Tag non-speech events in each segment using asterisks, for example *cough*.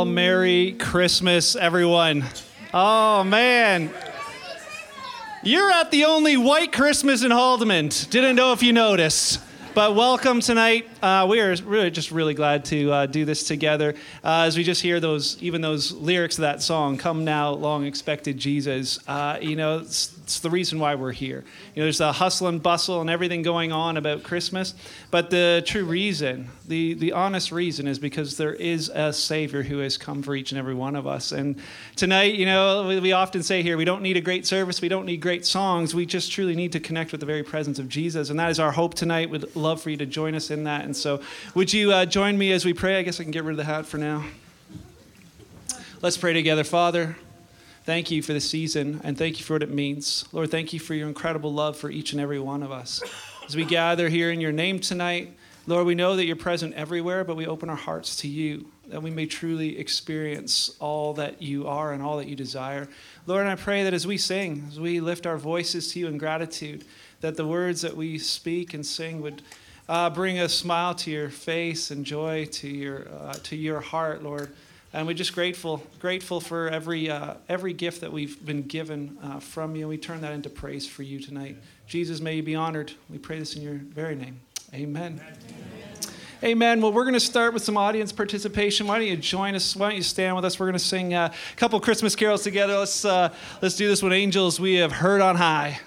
Well, Merry Christmas, everyone. Oh, man. You're at the only white Christmas in Haldimand. Didn't know if you noticed. But welcome tonight. Uh, we are really just really glad to uh, do this together uh, as we just hear those, even those lyrics of that song, "Come now, long expected Jesus." Uh, you know, it's, the reason why we're here. You know, there's the hustle and bustle and everything going on about Christmas, but the true reason, the the honest reason, is because there is a Savior who has come for each and every one of us. And tonight, you know, we, we often say here, we don't need a great service, we don't need great songs, we just truly need to connect with the very presence of Jesus, and that is our hope tonight. We'd love for you to join us in that. And so, would you uh, join me as we pray? I guess I can get rid of the hat for now. Let's pray together. Father, thank you for the season and thank you for what it means. Lord, thank you for your incredible love for each and every one of us. As we gather here in your name tonight, Lord, we know that you're present everywhere, but we open our hearts to you that we may truly experience all that you are and all that you desire. Lord, I pray that as we sing, as we lift our voices to you in gratitude, that the words that we speak and sing would uh, bring a smile to your face and joy to your uh, to your heart, Lord. And we're just grateful, grateful for every uh, every gift that we've been given uh, from you. We turn that into praise for you tonight. Jesus, may you be honored. We pray this in your very name. Amen. Amen. Amen. Well, we're going to start with some audience participation. Why don't you join us? Why don't you stand with us? We're going to sing uh, a couple Christmas carols together. Let's uh, let's do this with angels we have heard on high.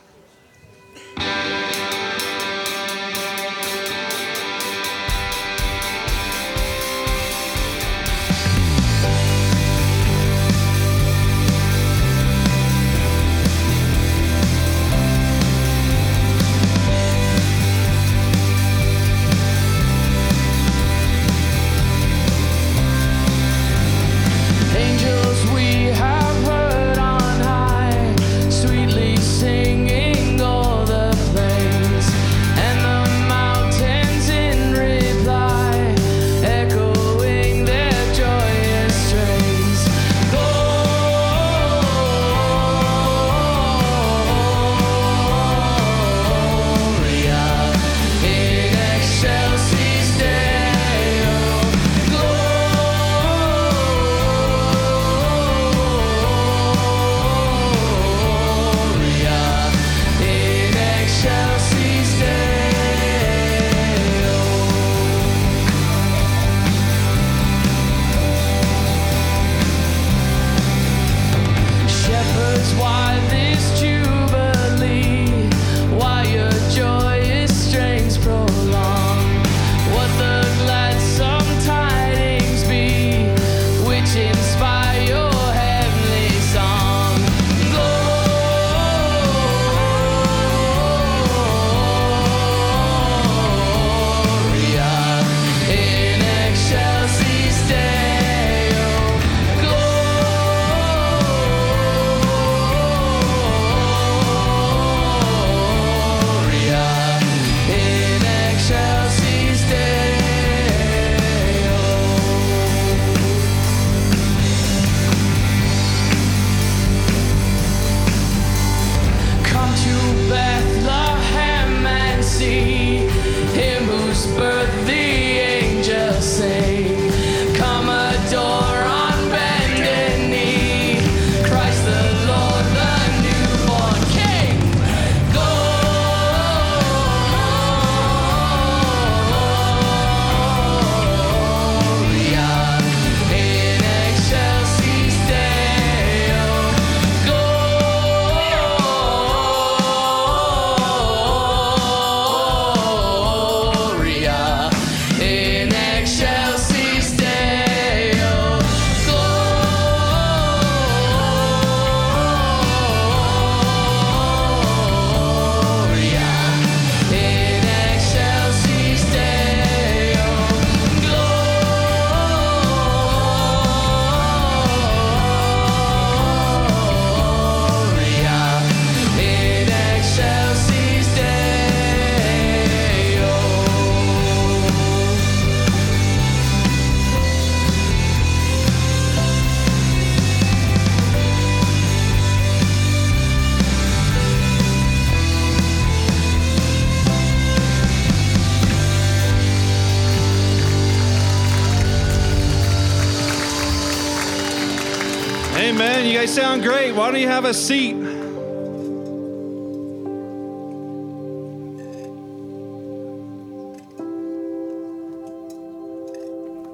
Have a seat?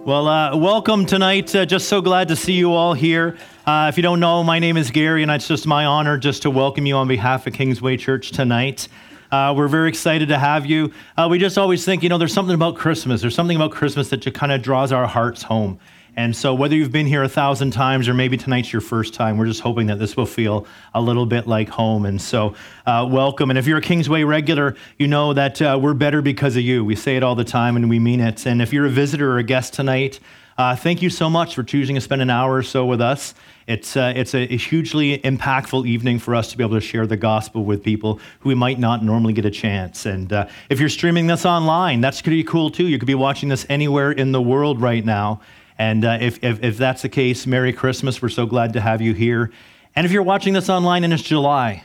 Well, uh, welcome tonight. Uh, just so glad to see you all here. Uh, if you don't know, my name is Gary, and it's just my honor just to welcome you on behalf of Kingsway Church tonight. Uh, we're very excited to have you. Uh, we just always think, you know, there's something about Christmas. There's something about Christmas that just kind of draws our hearts home. And so, whether you've been here a thousand times or maybe tonight's your first time, we're just hoping that this will feel a little bit like home. And so, uh, welcome. And if you're a Kingsway regular, you know that uh, we're better because of you. We say it all the time and we mean it. And if you're a visitor or a guest tonight, uh, thank you so much for choosing to spend an hour or so with us. It's, uh, it's a, hugely impactful evening for us to be able to share the gospel with people who we might not normally get a chance. And uh, if you're streaming this online, that's pretty cool too. You could be watching this anywhere in the world right now. And uh, if, if, if that's the case, Merry Christmas. We're so glad to have you here. And if you're watching this online and it's July,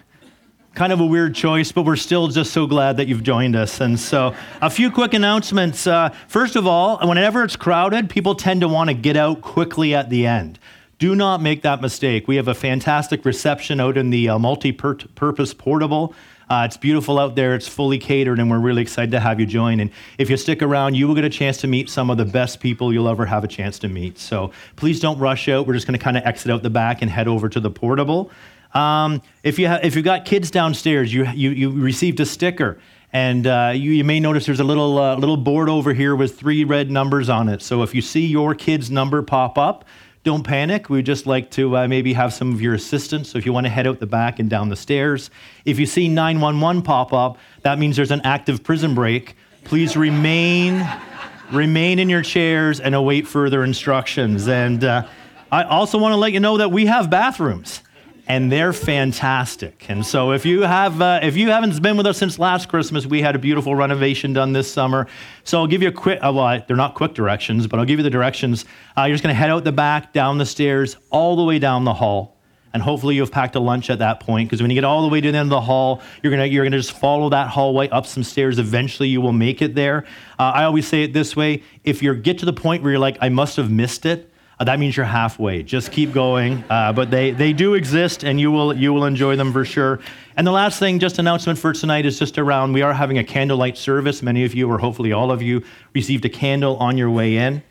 kind of a weird choice, but we're still just so glad that you've joined us. And so, a few quick announcements. Uh, first of all, whenever it's crowded, people tend to want to get out quickly at the end. Do not make that mistake. We have a fantastic reception out in the uh, multi purpose portable. Uh, it's beautiful out there. It's fully catered, and we're really excited to have you join. And if you stick around, you will get a chance to meet some of the best people you'll ever have a chance to meet. So please don't rush out. We're just going to kind of exit out the back and head over to the portable. Um, if you if you've got kids downstairs, you you, you received a sticker. And uh, you, you, may notice there's a little uh, little board over here with three red numbers on it. So if you see your kid's number pop up, don't panic. We'd just like to uh, maybe have some of your assistance. So if you want to head out the back and down the stairs, if you see 911 pop up, that means there's an active prison break. Please remain remain in your chairs and await further instructions. And uh, I also want to let you know that we have bathrooms and they're fantastic. And so if you have uh, if you haven't been with us since last Christmas, we had a beautiful renovation done this summer. So I'll give you a quick uh, well, they're not quick directions, but I'll give you the directions. Uh, you're just going to head out the back, down the stairs, all the way down the hall. And hopefully you've packed a lunch at that point because when you get all the way to the end of the hall, you're gonna you're gonna just follow that hallway up some stairs. Eventually you will make it there. Uh, I always say it this way: if you get to the point where you're like, I must have missed it, uh, that means you're halfway. Just keep going. Uh, but they, they do exist, and you will, you will enjoy them for sure. And the last thing, just announcement for tonight, is just around we are having a candlelight service. Many of you, or hopefully all of you, received a candle on your way in.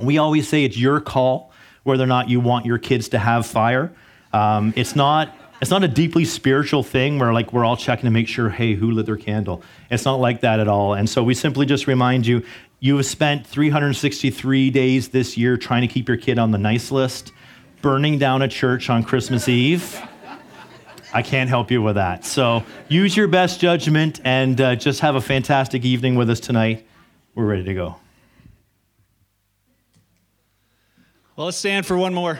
We always say it's your call whether or not you want your kids to have fire. Um, it's not it's not a deeply spiritual thing where like we're all checking to make sure hey who lit their candle it's not like that at all and so we simply just remind you you have spent 363 days this year trying to keep your kid on the nice list, burning down a church on Christmas Eve. I can't help you with that. So use your best judgment and uh, just have a fantastic evening with us tonight. We're ready to go. Well, let's stand for one more.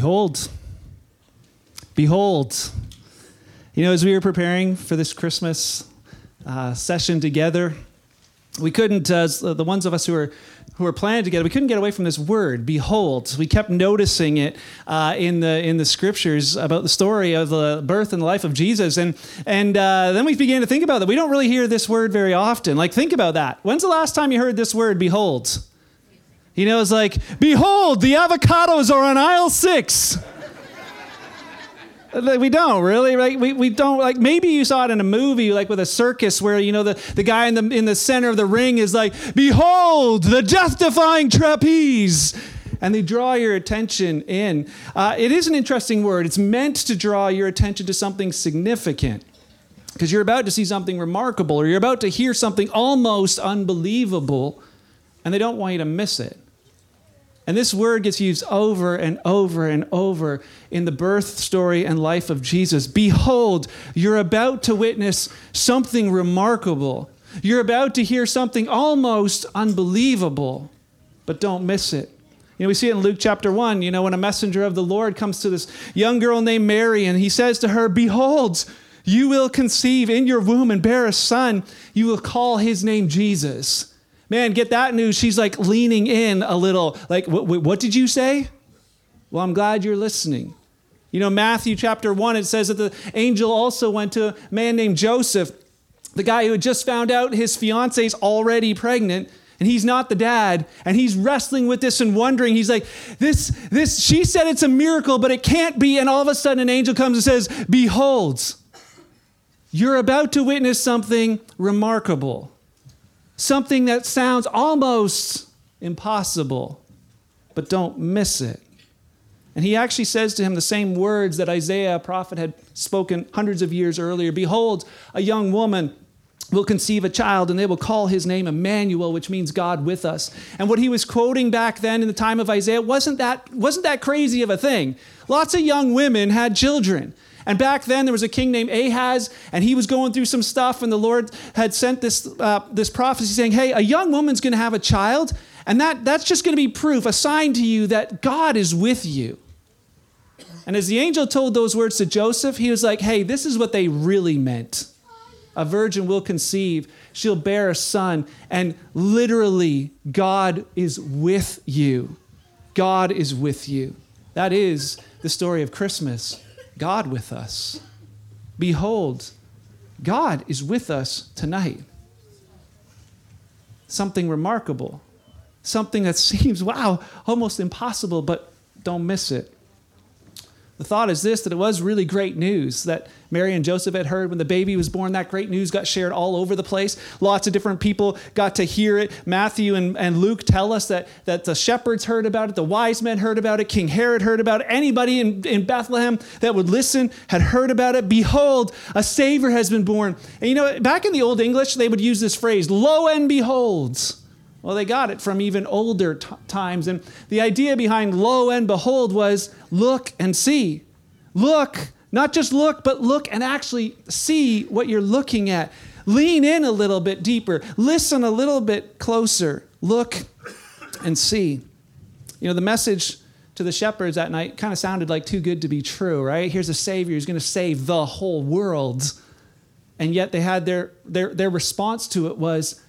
Behold. Behold. You know, as we were preparing for this Christmas uh, session together, we couldn't, uh, the ones of us who were who were planning together, we couldn't get away from this word, behold. We kept noticing it uh, in the in the scriptures about the story of the birth and the life of Jesus, and and uh, then we began to think about that. We don't really hear this word very often. Like, think about that. When's the last time you heard this word, behold? You know, it's like, behold, the avocados are on aisle six. we don't really right? We, we don't like maybe you saw it in a movie like with a circus where you know the, the guy in the in the center of the ring is like behold the death-defying trapeze. And they draw your attention in. Uh, it is an interesting word. It's meant to draw your attention to something significant. Because you're about to see something remarkable or you're about to hear something almost unbelievable and they don't want you to miss it and this word gets used over and over and over in the birth story and life of Jesus. Behold, you're about to witness something remarkable. You're about to hear something almost unbelievable, but don't miss it. You know, we see it in Luke chapter 1, you know, when a messenger of the Lord comes to this young girl named Mary and he says to her, Behold, you will conceive in your womb and bear a son. You will call his name Jesus man, get that news. She's like leaning in a little, like, what, did you say? Well, I'm glad you're listening. You know, Matthew chapter 1, it says that the angel also went to a man named Joseph, the guy who had just found out his fiance is already pregnant and he's not the dad and he's wrestling with this and wondering he's like this this she said it's a miracle but it can't be and all of a sudden an angel comes and says behold you're about to witness something remarkable something that sounds almost impossible, but don't miss it. And he actually says to him the same words that Isaiah, a prophet, had spoken hundreds of years earlier Behold, a young woman will conceive a child and they will call his name Emmanuel, which means God with us. And what he was quoting back then in the time of Isaiah wasn't that, wasn't that crazy of a thing. Lots of young women had children. And back then, there was a king named Ahaz, and he was going through some stuff, and the Lord had sent this, uh, this prophecy saying, Hey, a young woman's going to have a child, and that, that's just going to be proof, a sign to you that God is with you. And as the angel told those words to Joseph, he was like, Hey, this is what they really meant. A virgin will conceive, she'll bear a son, and literally, God is with you. God is with you. That is the story of Christmas. God with us. Behold, God is with us tonight. Something remarkable, something that *laughs* seems, wow, almost impossible, but don't miss it. The thought is this that it was really great news that Mary and Joseph had heard when the baby was born. That great news got shared all over the place. Lots of different people got to hear it. Matthew and, and Luke tell us that, that the shepherds heard about it, the wise men heard about it, King Herod heard about it. Anybody in, in Bethlehem that would listen had heard about it. Behold, a Savior has been born. And you know, back in the Old English, they would use this phrase, lo and behold. Well, they got it from even older t- times. And the idea behind lo and behold was look and see. Look, not just look, but look and actually see what you're looking at. Lean in a little bit deeper. Listen a little bit closer. Look and see. You know, the message to the shepherds that night kind of sounded like too good to be true, right? Here's a Savior who's going to save the whole world. And yet they had their, their, their response to it was,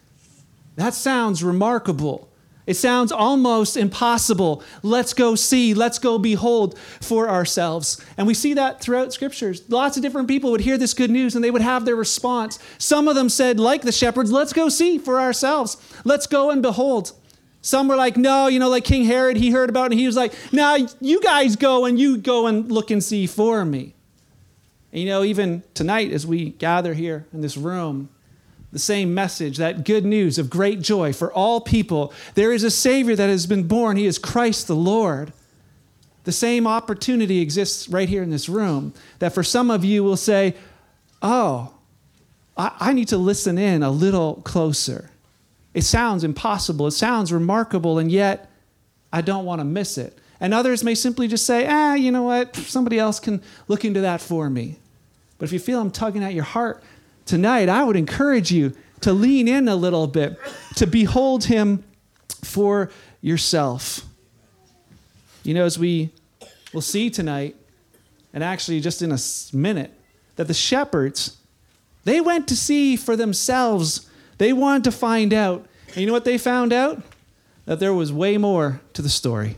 that sounds remarkable. It sounds almost impossible. Let's go see, let's go behold for ourselves. And we see that throughout scriptures. Lots of different people would hear this good news and they would have their response. Some of them said, like the shepherds, let's go see for ourselves. Let's go and behold. Some were like, no, you know, like King Herod, he heard about it and he was like, now you guys go and you go and look and see for me. And you know, even tonight as we gather here in this room, the same message, that good news of great joy for all people. There is a Savior that has been born. He is Christ the Lord. The same opportunity exists right here in this room that for some of you will say, Oh, I, I need to listen in a little closer. It sounds impossible, it sounds remarkable, and yet I don't want to miss it. And others may simply just say, ah, you know what? Somebody else can look into that for me. But if you feel I'm tugging at your heart, tonight, I would encourage you to lean in a little bit, to behold him for yourself. You know, as we we'll see tonight, and actually just in a minute, that the shepherds, they went to see for themselves. They wanted to find out. And you know what they found out? That there was way more to the story.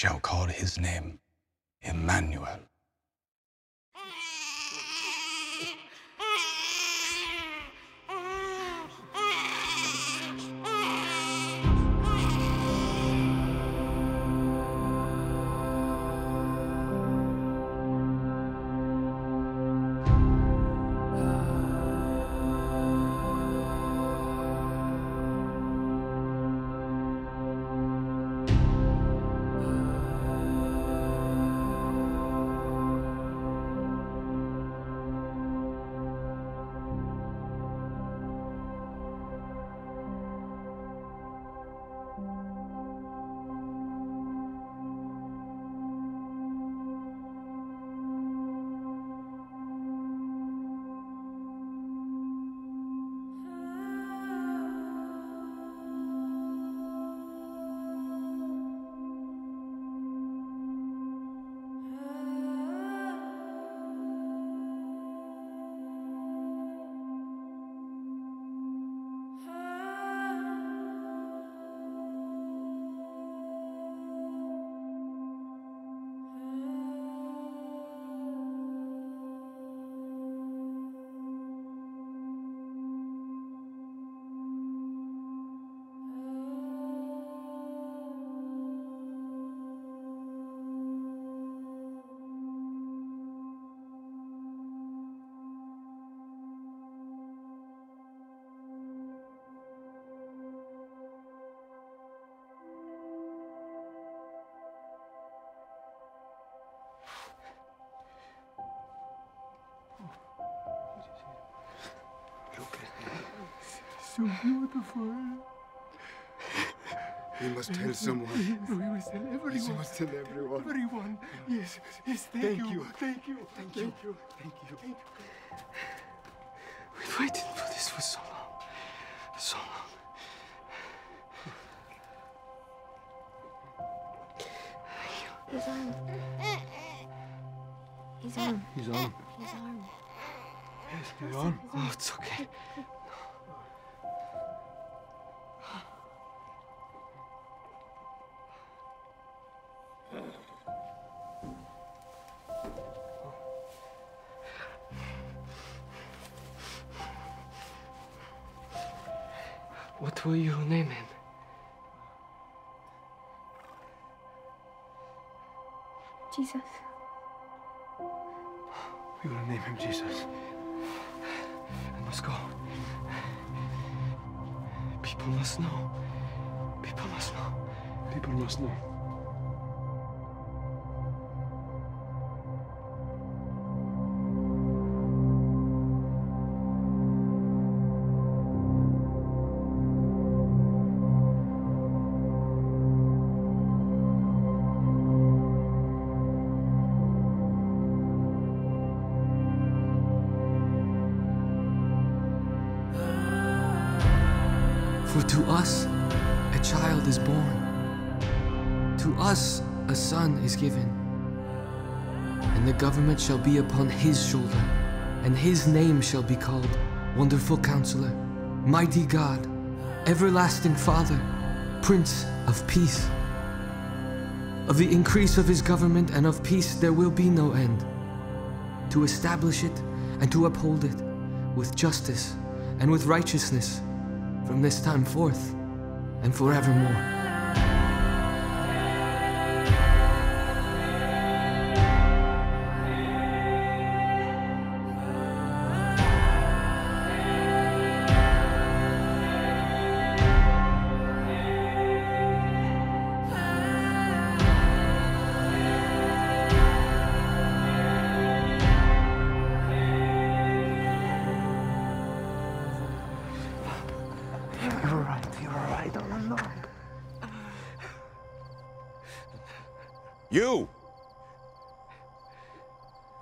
Shall call his name Emmanuel. So beautiful. We must tell someone. We must tell everyone. We must tell everyone. Everyone. Yes, yes, thank, Thank you. you. Thank you. Thank you. you. Thank you. We've waited for this for so long. So long. His arm. His arm. He's on. His arm. He's on. Oh, it's okay. What will you name him? Jesus. We will name him Jesus. I must go. People must know. People must know. People must know. Government shall be upon his shoulder, and his name shall be called Wonderful Counselor, Mighty God, Everlasting Father, Prince of Peace. Of the increase of his government and of peace there will be no end, to establish it and to uphold it with justice and with righteousness from this time forth and forevermore.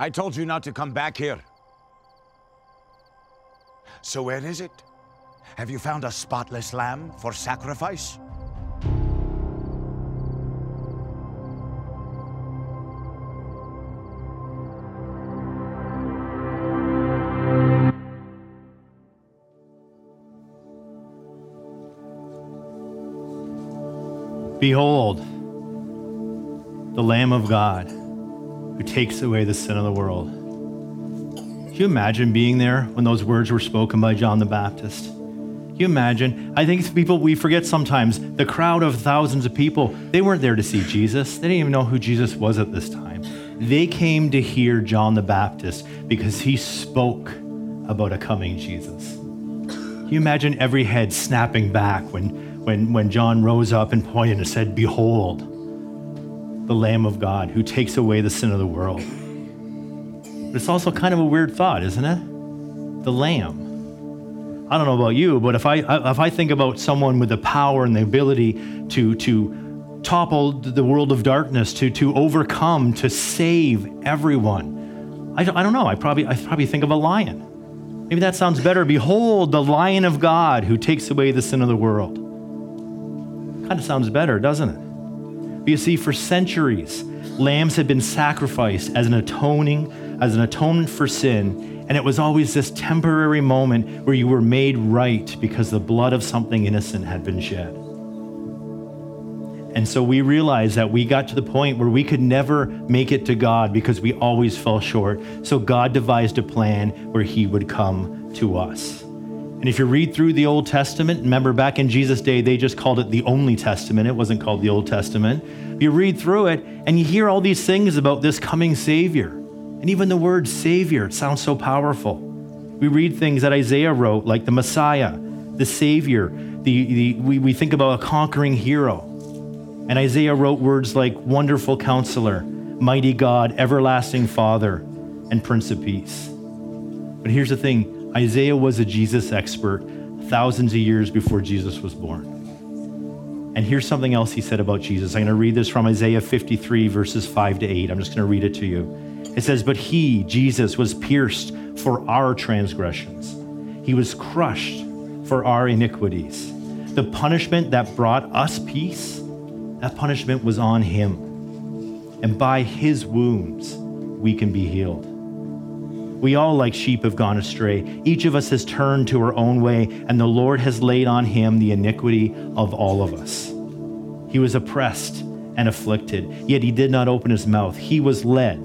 I told you not to come back here. So where is it? Have you found a spotless lamb for sacrifice? Behold, the Lamb of God who takes away the sin of the world. Can you imagine being there when those words were spoken by John the Baptist? Can you imagine? I think people, we forget sometimes the crowd of thousands of people, they weren't there to see Jesus. They didn't even know who Jesus was at this time. They came to hear John the Baptist because he spoke about a coming Jesus. Can you imagine every head snapping back when, when, when John rose up and pointed and said, Behold, the Lamb of God who takes away the sin of the world. But it's also kind of a weird thought, isn't it? The Lamb. I don't know about you, but if I, if I think about someone with the power and the ability to, to topple the world of darkness, to, to overcome, to save everyone, I don't, I don't know. I probably, I probably think of a lion. Maybe that sounds better. Behold, the Lion of God who takes away the sin of the world. Kind of sounds better, doesn't it? You see, for centuries, lambs had been sacrificed as an atoning, as an atonement for sin, and it was always this temporary moment where you were made right because the blood of something innocent had been shed. And so we realized that we got to the point where we could never make it to God because we always fell short. So God devised a plan where He would come to us. And if you read through the Old Testament, remember back in Jesus' day, they just called it the only Testament. It wasn't called the Old Testament. You read through it and you hear all these things about this coming Savior. And even the word Savior, sounds so powerful. We read things that Isaiah wrote, like the Messiah, the Savior. The, the, we, we think about a conquering hero. And Isaiah wrote words like wonderful counselor, mighty God, everlasting Father, and Prince of Peace. But here's the thing Isaiah was a Jesus expert, thousands of years before Jesus was born. And here's something else he said about Jesus. I'm going to read this from Isaiah 53, verses 5 to 8. I'm just going to read it to you. It says, But he, Jesus, was pierced for our transgressions, he was crushed for our iniquities. The punishment that brought us peace, that punishment was on him. And by his wounds, we can be healed. We all, like sheep, have gone astray. Each of us has turned to our own way, and the Lord has laid on him the iniquity of all of us. He was oppressed and afflicted, yet he did not open his mouth. He was led.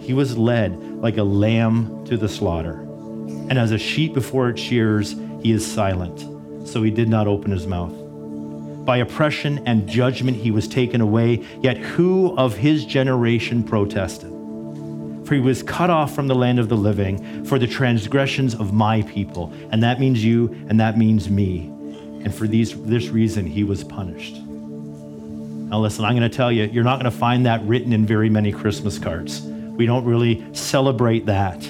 He was led like a lamb to the slaughter. And as a sheep before its shears, he is silent, so he did not open his mouth. By oppression and judgment he was taken away, yet who of his generation protested? For he was cut off from the land of the living for the transgressions of my people. And that means you, and that means me. And for these, this reason, he was punished. Now, listen, I'm going to tell you, you're not going to find that written in very many Christmas cards. We don't really celebrate that.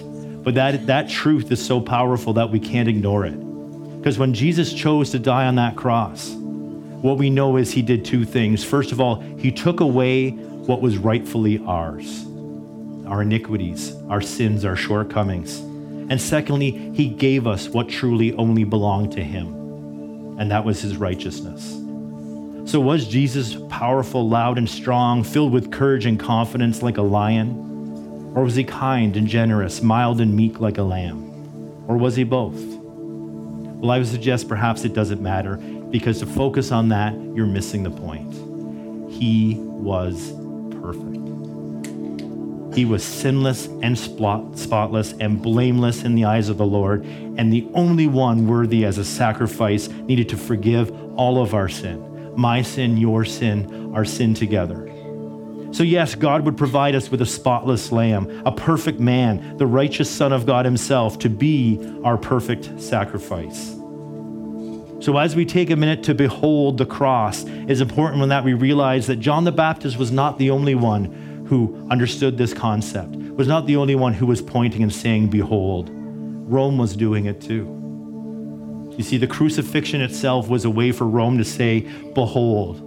But that, that truth is so powerful that we can't ignore it. Because when Jesus chose to die on that cross, what we know is he did two things. First of all, he took away what was rightfully ours our iniquities, our sins, our shortcomings. And secondly, he gave us what truly only belonged to him, and that was his righteousness. So, was Jesus powerful, loud, and strong, filled with courage and confidence like a lion? Or was he kind and generous, mild and meek like a lamb? Or was he both? Well, I would suggest perhaps it doesn't matter because to focus on that, you're missing the point. He was perfect. He was sinless and spotless and blameless in the eyes of the Lord, and the only one worthy as a sacrifice needed to forgive all of our sin my sin, your sin, our sin together. So, yes, God would provide us with a spotless lamb, a perfect man, the righteous Son of God Himself, to be our perfect sacrifice. So, as we take a minute to behold the cross, it's important when that we realize that John the Baptist was not the only one who understood this concept, was not the only one who was pointing and saying, Behold. Rome was doing it too. You see, the crucifixion itself was a way for Rome to say, Behold,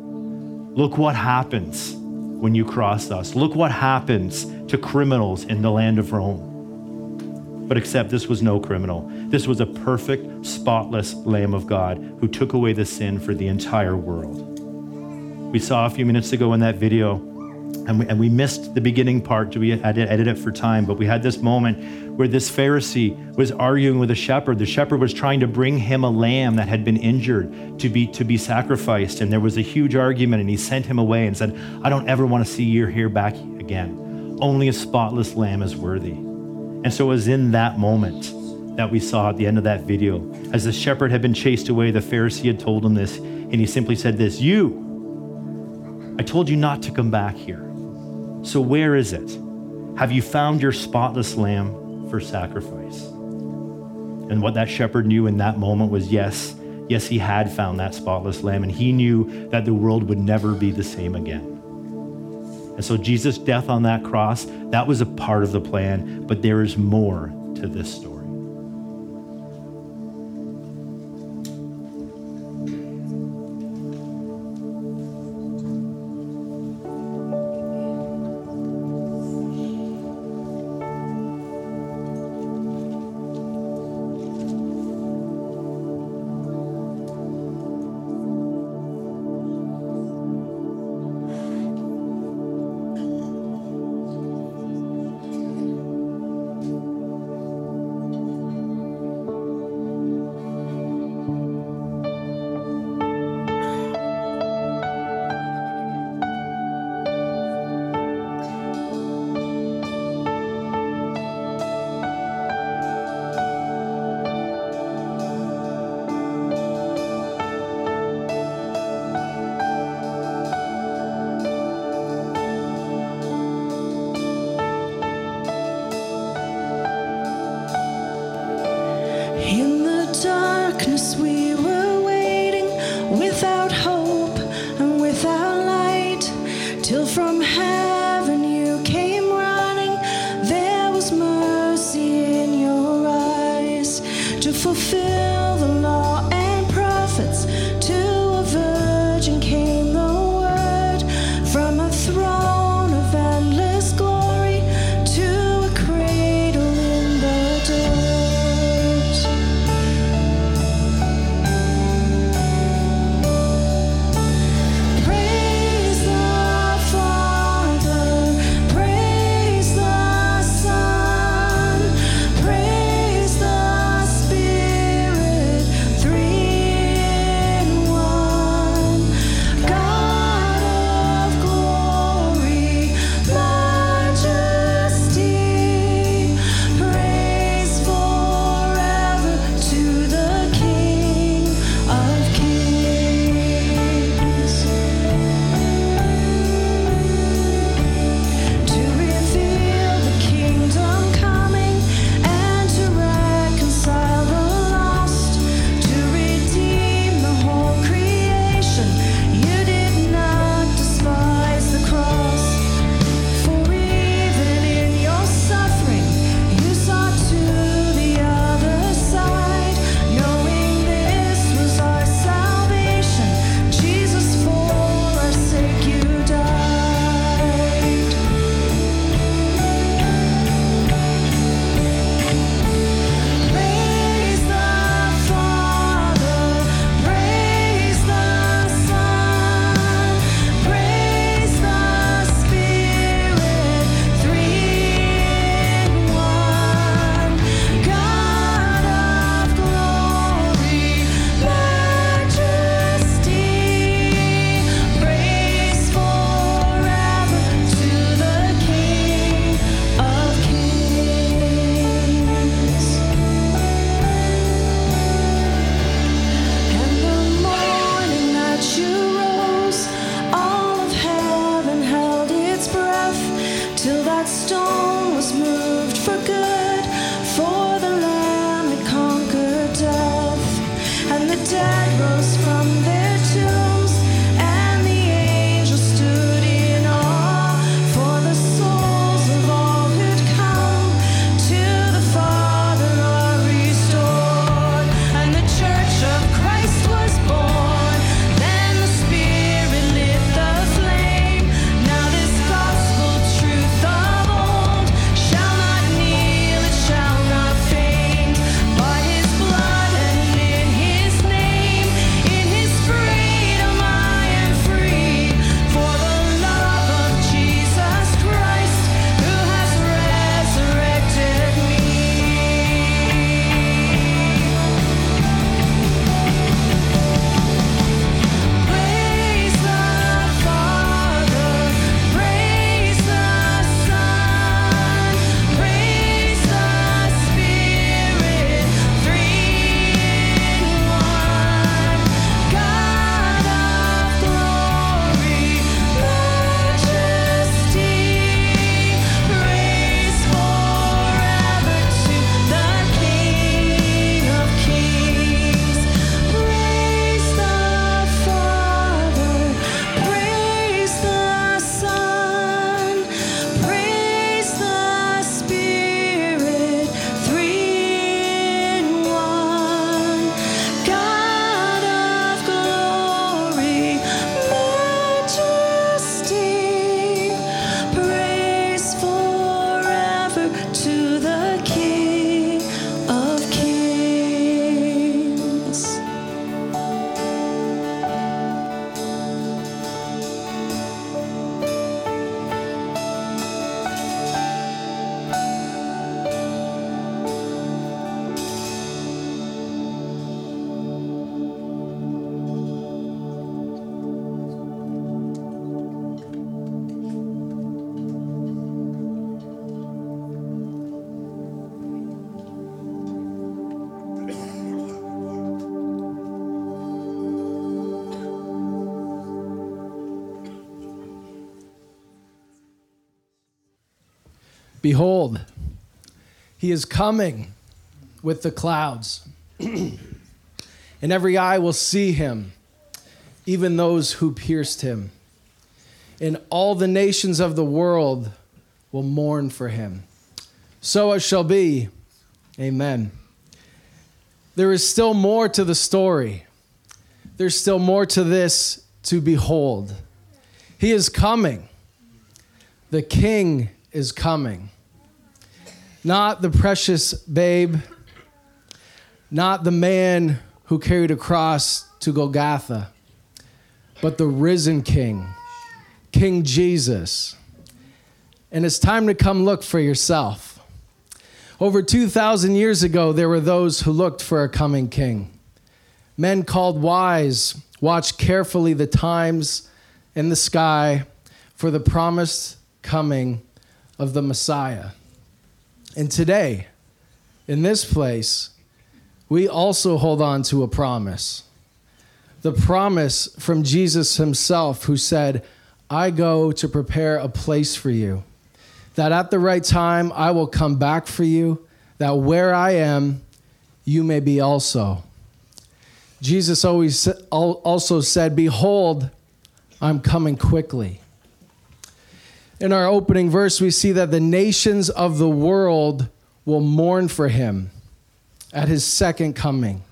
look what happens when you cross us. Look what happens to criminals in the land of Rome. But except this was no criminal. This was a perfect, spotless Lamb of God who took away the sin for the entire world. We saw a few minutes ago in that video and we, and we missed the beginning part. We had to edit it for time, but we had this moment where this Pharisee was arguing with a shepherd. The shepherd was trying to bring him a lamb that had been injured to be to be sacrificed, and there was a huge argument. And he sent him away and said, "I don't ever want to see you here back again. Only a spotless lamb is worthy." And so it was in that moment that we saw at the end of that video, as the shepherd had been chased away, the Pharisee had told him this, and he simply said this: "You." I told you not to come back here. So where is it? Have you found your spotless lamb for sacrifice? And what that shepherd knew in that moment was yes, yes, he had found that spotless lamb, and he knew that the world would never be the same again. And so Jesus' death on that cross, that was a part of the plan, but there is more to this story. Behold, he is coming with the clouds, *clears throat* and every eye will see him, even those who pierced him. And all the nations of the world will mourn for him. So it shall be. Amen. There is still more to the story. There's still more to this to behold. He is coming. The king is coming. Not the precious babe, not the man who carried a cross to Golgotha, but the risen king, King Jesus. And it's time to come look for yourself. Over 2,000 years ago, there were those who looked for a coming king. Men called wise watched carefully the times and the sky for the promised coming of the Messiah. And today, in this place, we also hold on to a promise. The promise from Jesus himself, who said, I go to prepare a place for you, that at the right time I will come back for you, that where I am, you may be also. Jesus always also said, Behold, I'm coming quickly. In our opening verse, we see that the nations of the world will mourn for him at his second coming.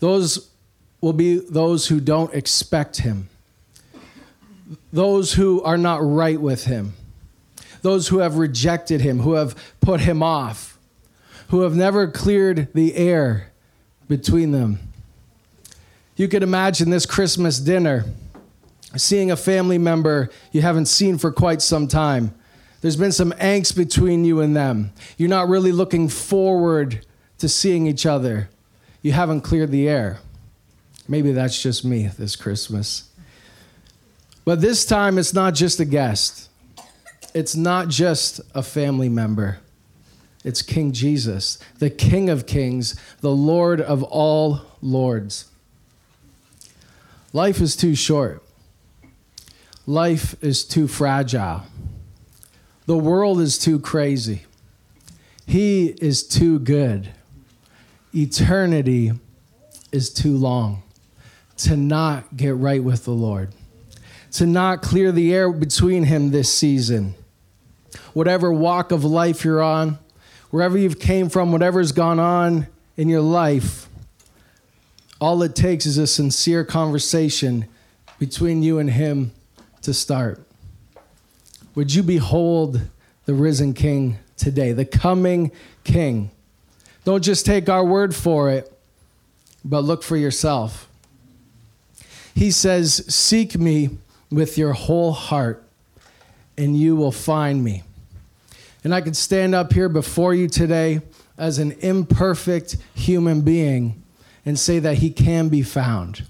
Those will be those who don't expect him, those who are not right with him, those who have rejected him, who have put him off, who have never cleared the air between them. You could imagine this Christmas dinner seeing a family member you haven't seen for quite some time. There's been some angst between you and them. You're not really looking forward to seeing each other. You haven't cleared the air. Maybe that's just me this Christmas. But this time, it's not just a guest, it's not just a family member. It's King Jesus, the King of Kings, the Lord of all lords. Life is too short. Life is too fragile. The world is too crazy. He is too good eternity is too long to not get right with the Lord, to not clear the air between Him this season. Whatever walk of life you're on, wherever you've came from, whatever's gone on in your life, all it takes is a sincere conversation between you and Him to start. Would you behold the risen King today, the coming King? Don't just take our word for it, but look for yourself. He says, Seek me with your whole heart, and you will find me. And I could stand up here before you today as an imperfect human being and say that He can be found.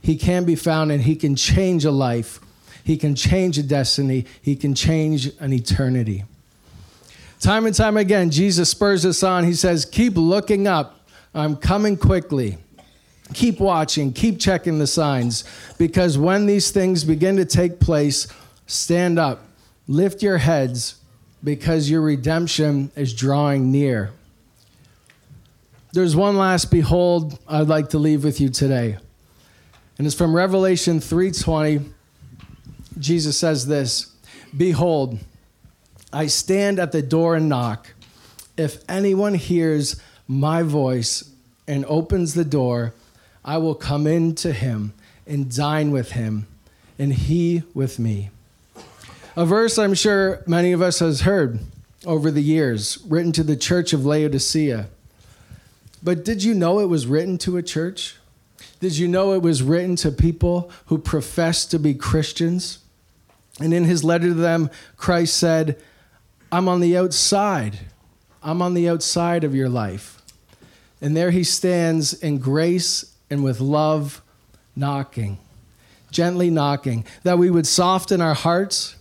He can be found, and He can change a life. He can change a destiny. He can change an eternity. Time and time again, Jesus spurs us on. He says, Keep looking up. I'm coming quickly. Keep watching, keep checking the signs, because when these things begin to take place, stand up, lift your heads, because your redemption is drawing near. There's one last behold I'd like to leave with you today. And it's from Revelation 3:20. Jesus says this, "Behold, I stand at the door and knock. If anyone hears my voice and opens the door, I will come in to him and dine with him, and he with me. A verse I'm sure many of us has heard over the years, written to the church of Laodicea. But did you know it was written to a church? Did you know it was written to people who profess to be Christians? And in his letter to them, Christ said, I'm on the outside. I'm on the outside of your life. And there he stands in grace and with love, knocking, gently knocking, that we would soften our hearts,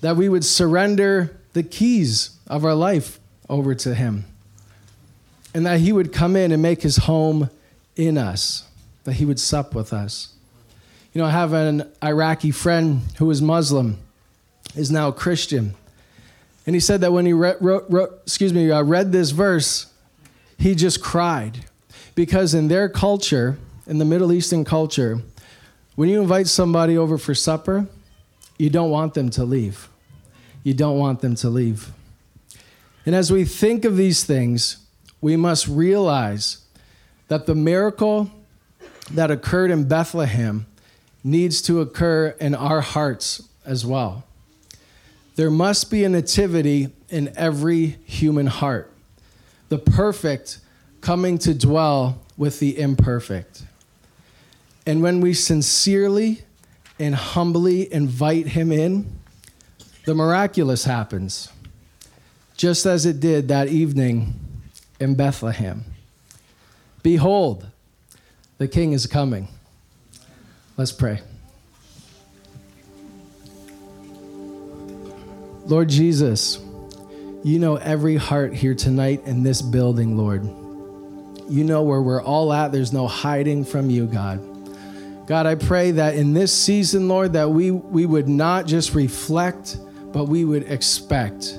that we would surrender the keys of our life over to him, and that he would come in and make his home in us, that he would sup with us. You know, I have an Iraqi friend who is Muslim, is now Christian. And he said that when he re- wrote, wrote, excuse me, uh, read this verse, he just cried. Because in their culture, in the Middle Eastern culture, when you invite somebody over for supper, you don't want them to leave. You don't want them to leave. And as we think of these things, we must realize that the miracle that occurred in Bethlehem needs to occur in our hearts as well. There must be a nativity in every human heart, the perfect coming to dwell with the imperfect. And when we sincerely and humbly invite him in, the miraculous happens, just as it did that evening in Bethlehem. Behold, the king is coming. Let's pray. Lord Jesus, you know every heart here tonight in this building, Lord. You know where we're all at. There's no hiding from you, God. God, I pray that in this season, Lord, that we, we would not just reflect, but we would expect.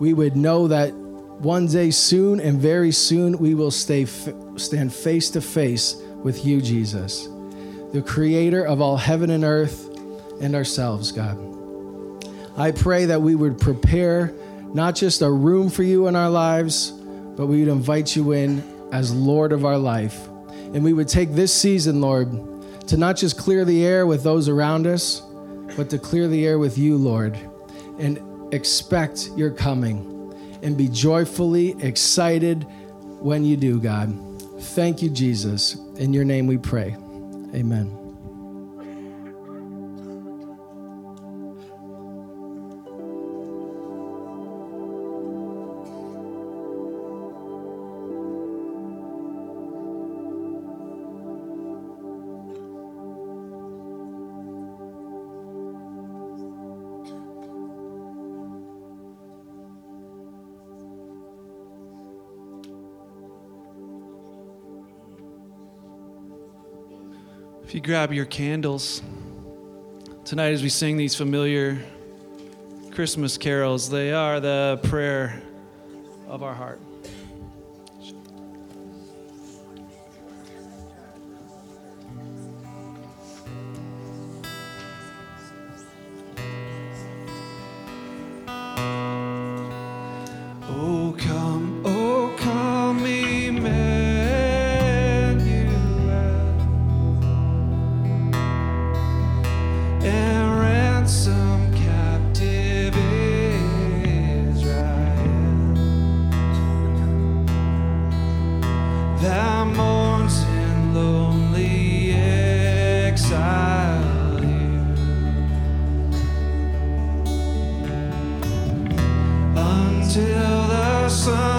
We would know that one day soon and very soon we will stay, stand face to face with you, Jesus, the creator of all heaven and earth and ourselves, God. I pray that we would prepare not just a room for you in our lives, but we would invite you in as Lord of our life. And we would take this season, Lord, to not just clear the air with those around us, but to clear the air with you, Lord, and expect your coming and be joyfully excited when you do, God. Thank you, Jesus. In your name we pray. Amen. Grab your candles, tonight as we sing these familiar Christmas carols, they are the prayer of our heart. The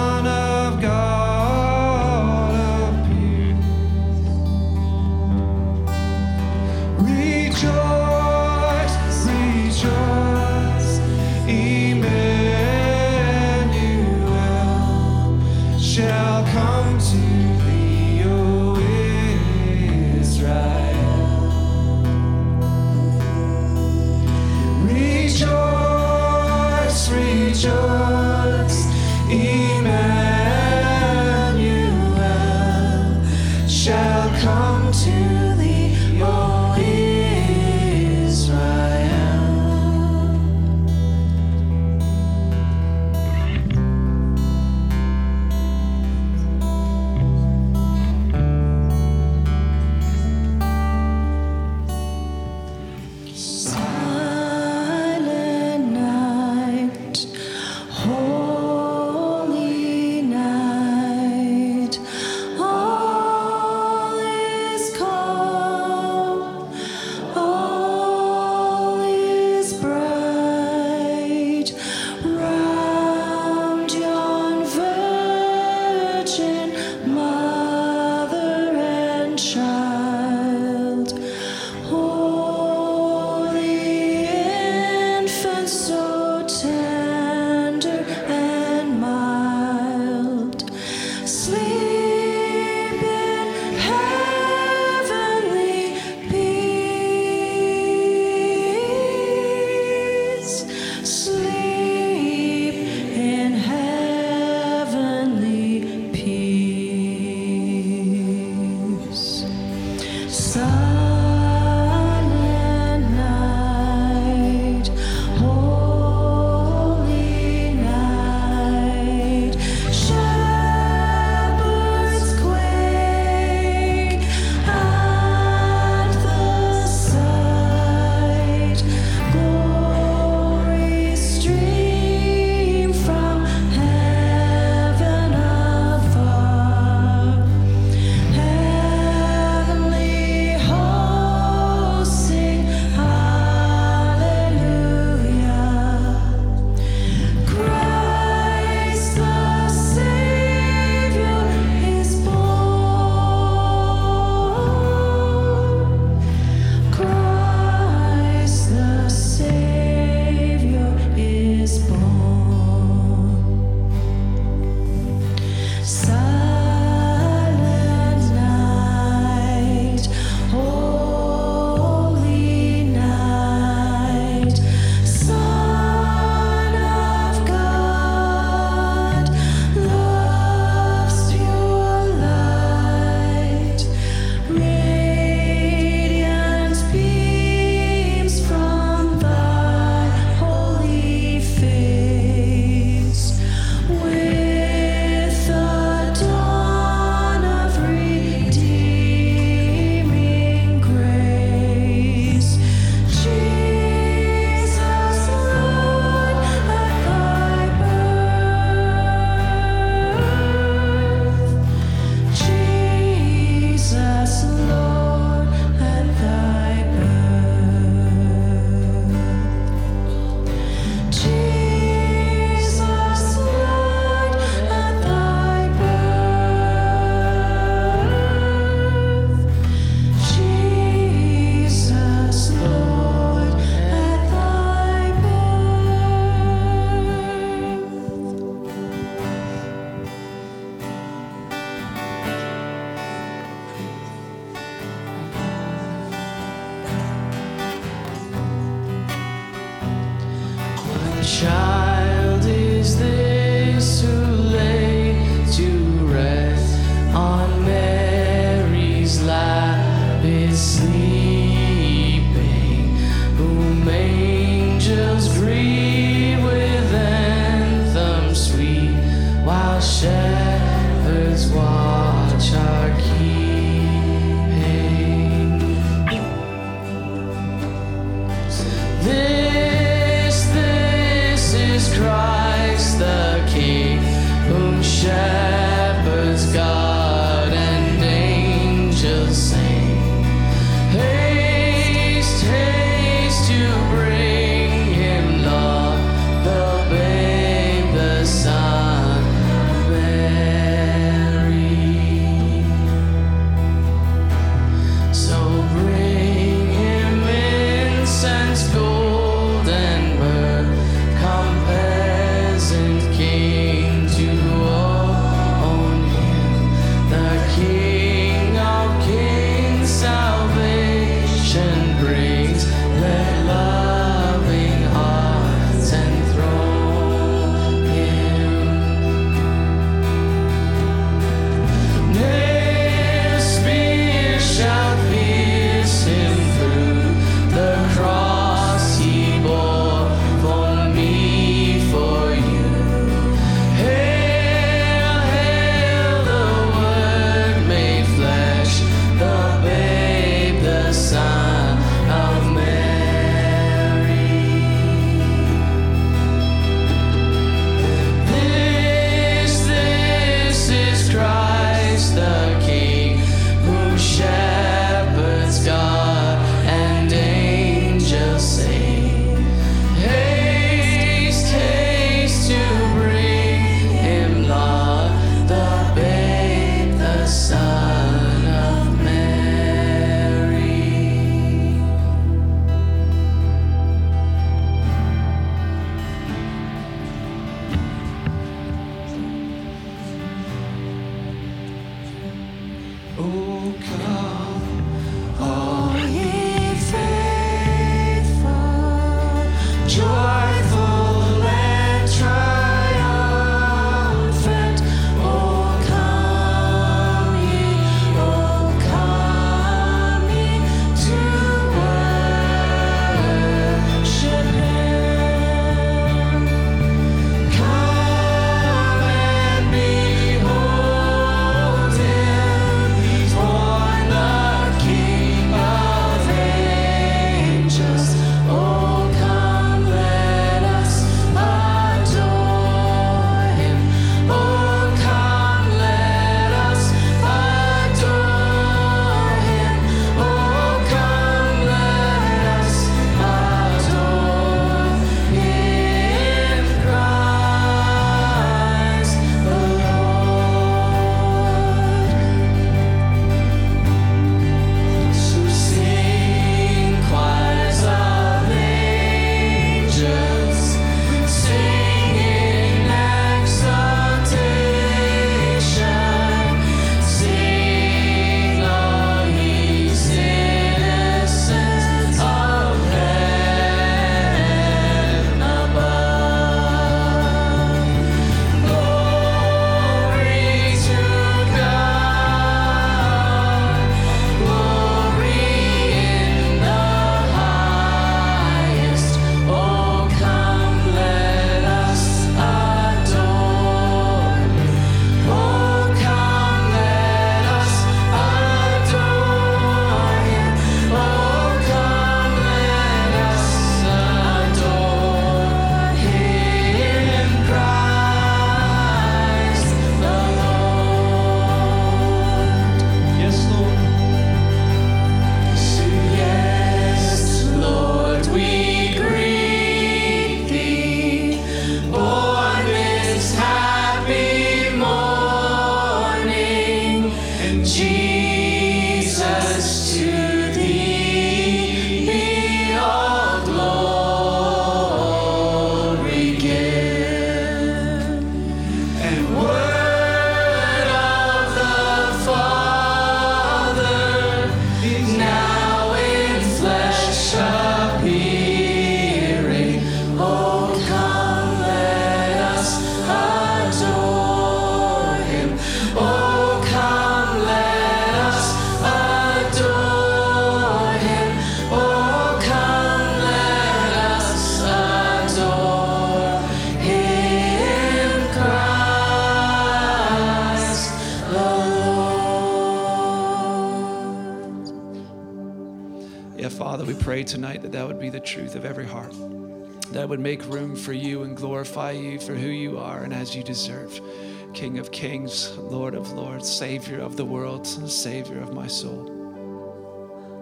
Savior of the world, Savior of my soul.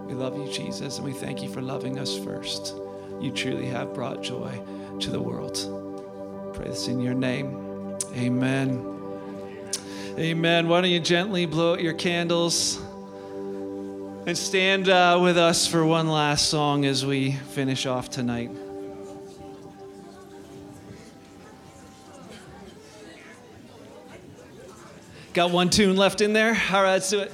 We love you, Jesus, and we thank you for loving us first. You truly have brought joy to the world. Pray this in your name. Amen. Amen. Why don't you gently blow out your candles and stand uh, with us for one last song as we finish off tonight. Got one tune left in there? All right, let's do it.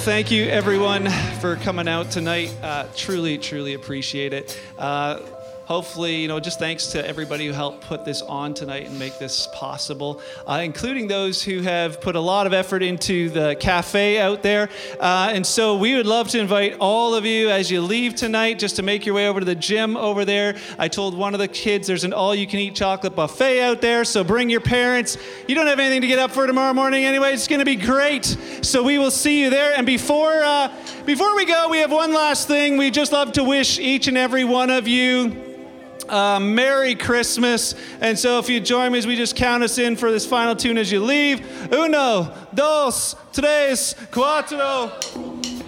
Thank you everyone for coming out tonight. Uh, truly, truly appreciate it. Uh, hopefully, you know, just thanks to everybody who helped put this on tonight and make this possible, uh, including those who have put a lot of effort into the cafe out there. Uh, and so we would love to invite all of you as you leave tonight just to make your way over to the gym over there. I told one of the kids there's an all you can eat chocolate buffet out there, so bring your parents. You don't have anything to get up for tomorrow morning anyway. It's going to be great. So we will see you there. And before uh, Before we go, we have one last thing. We just love to wish each and every one of you uh, Merry Christmas. And so, if you join me as we just count us in for this final tune as you leave. Uno, dos, tres, cuatro.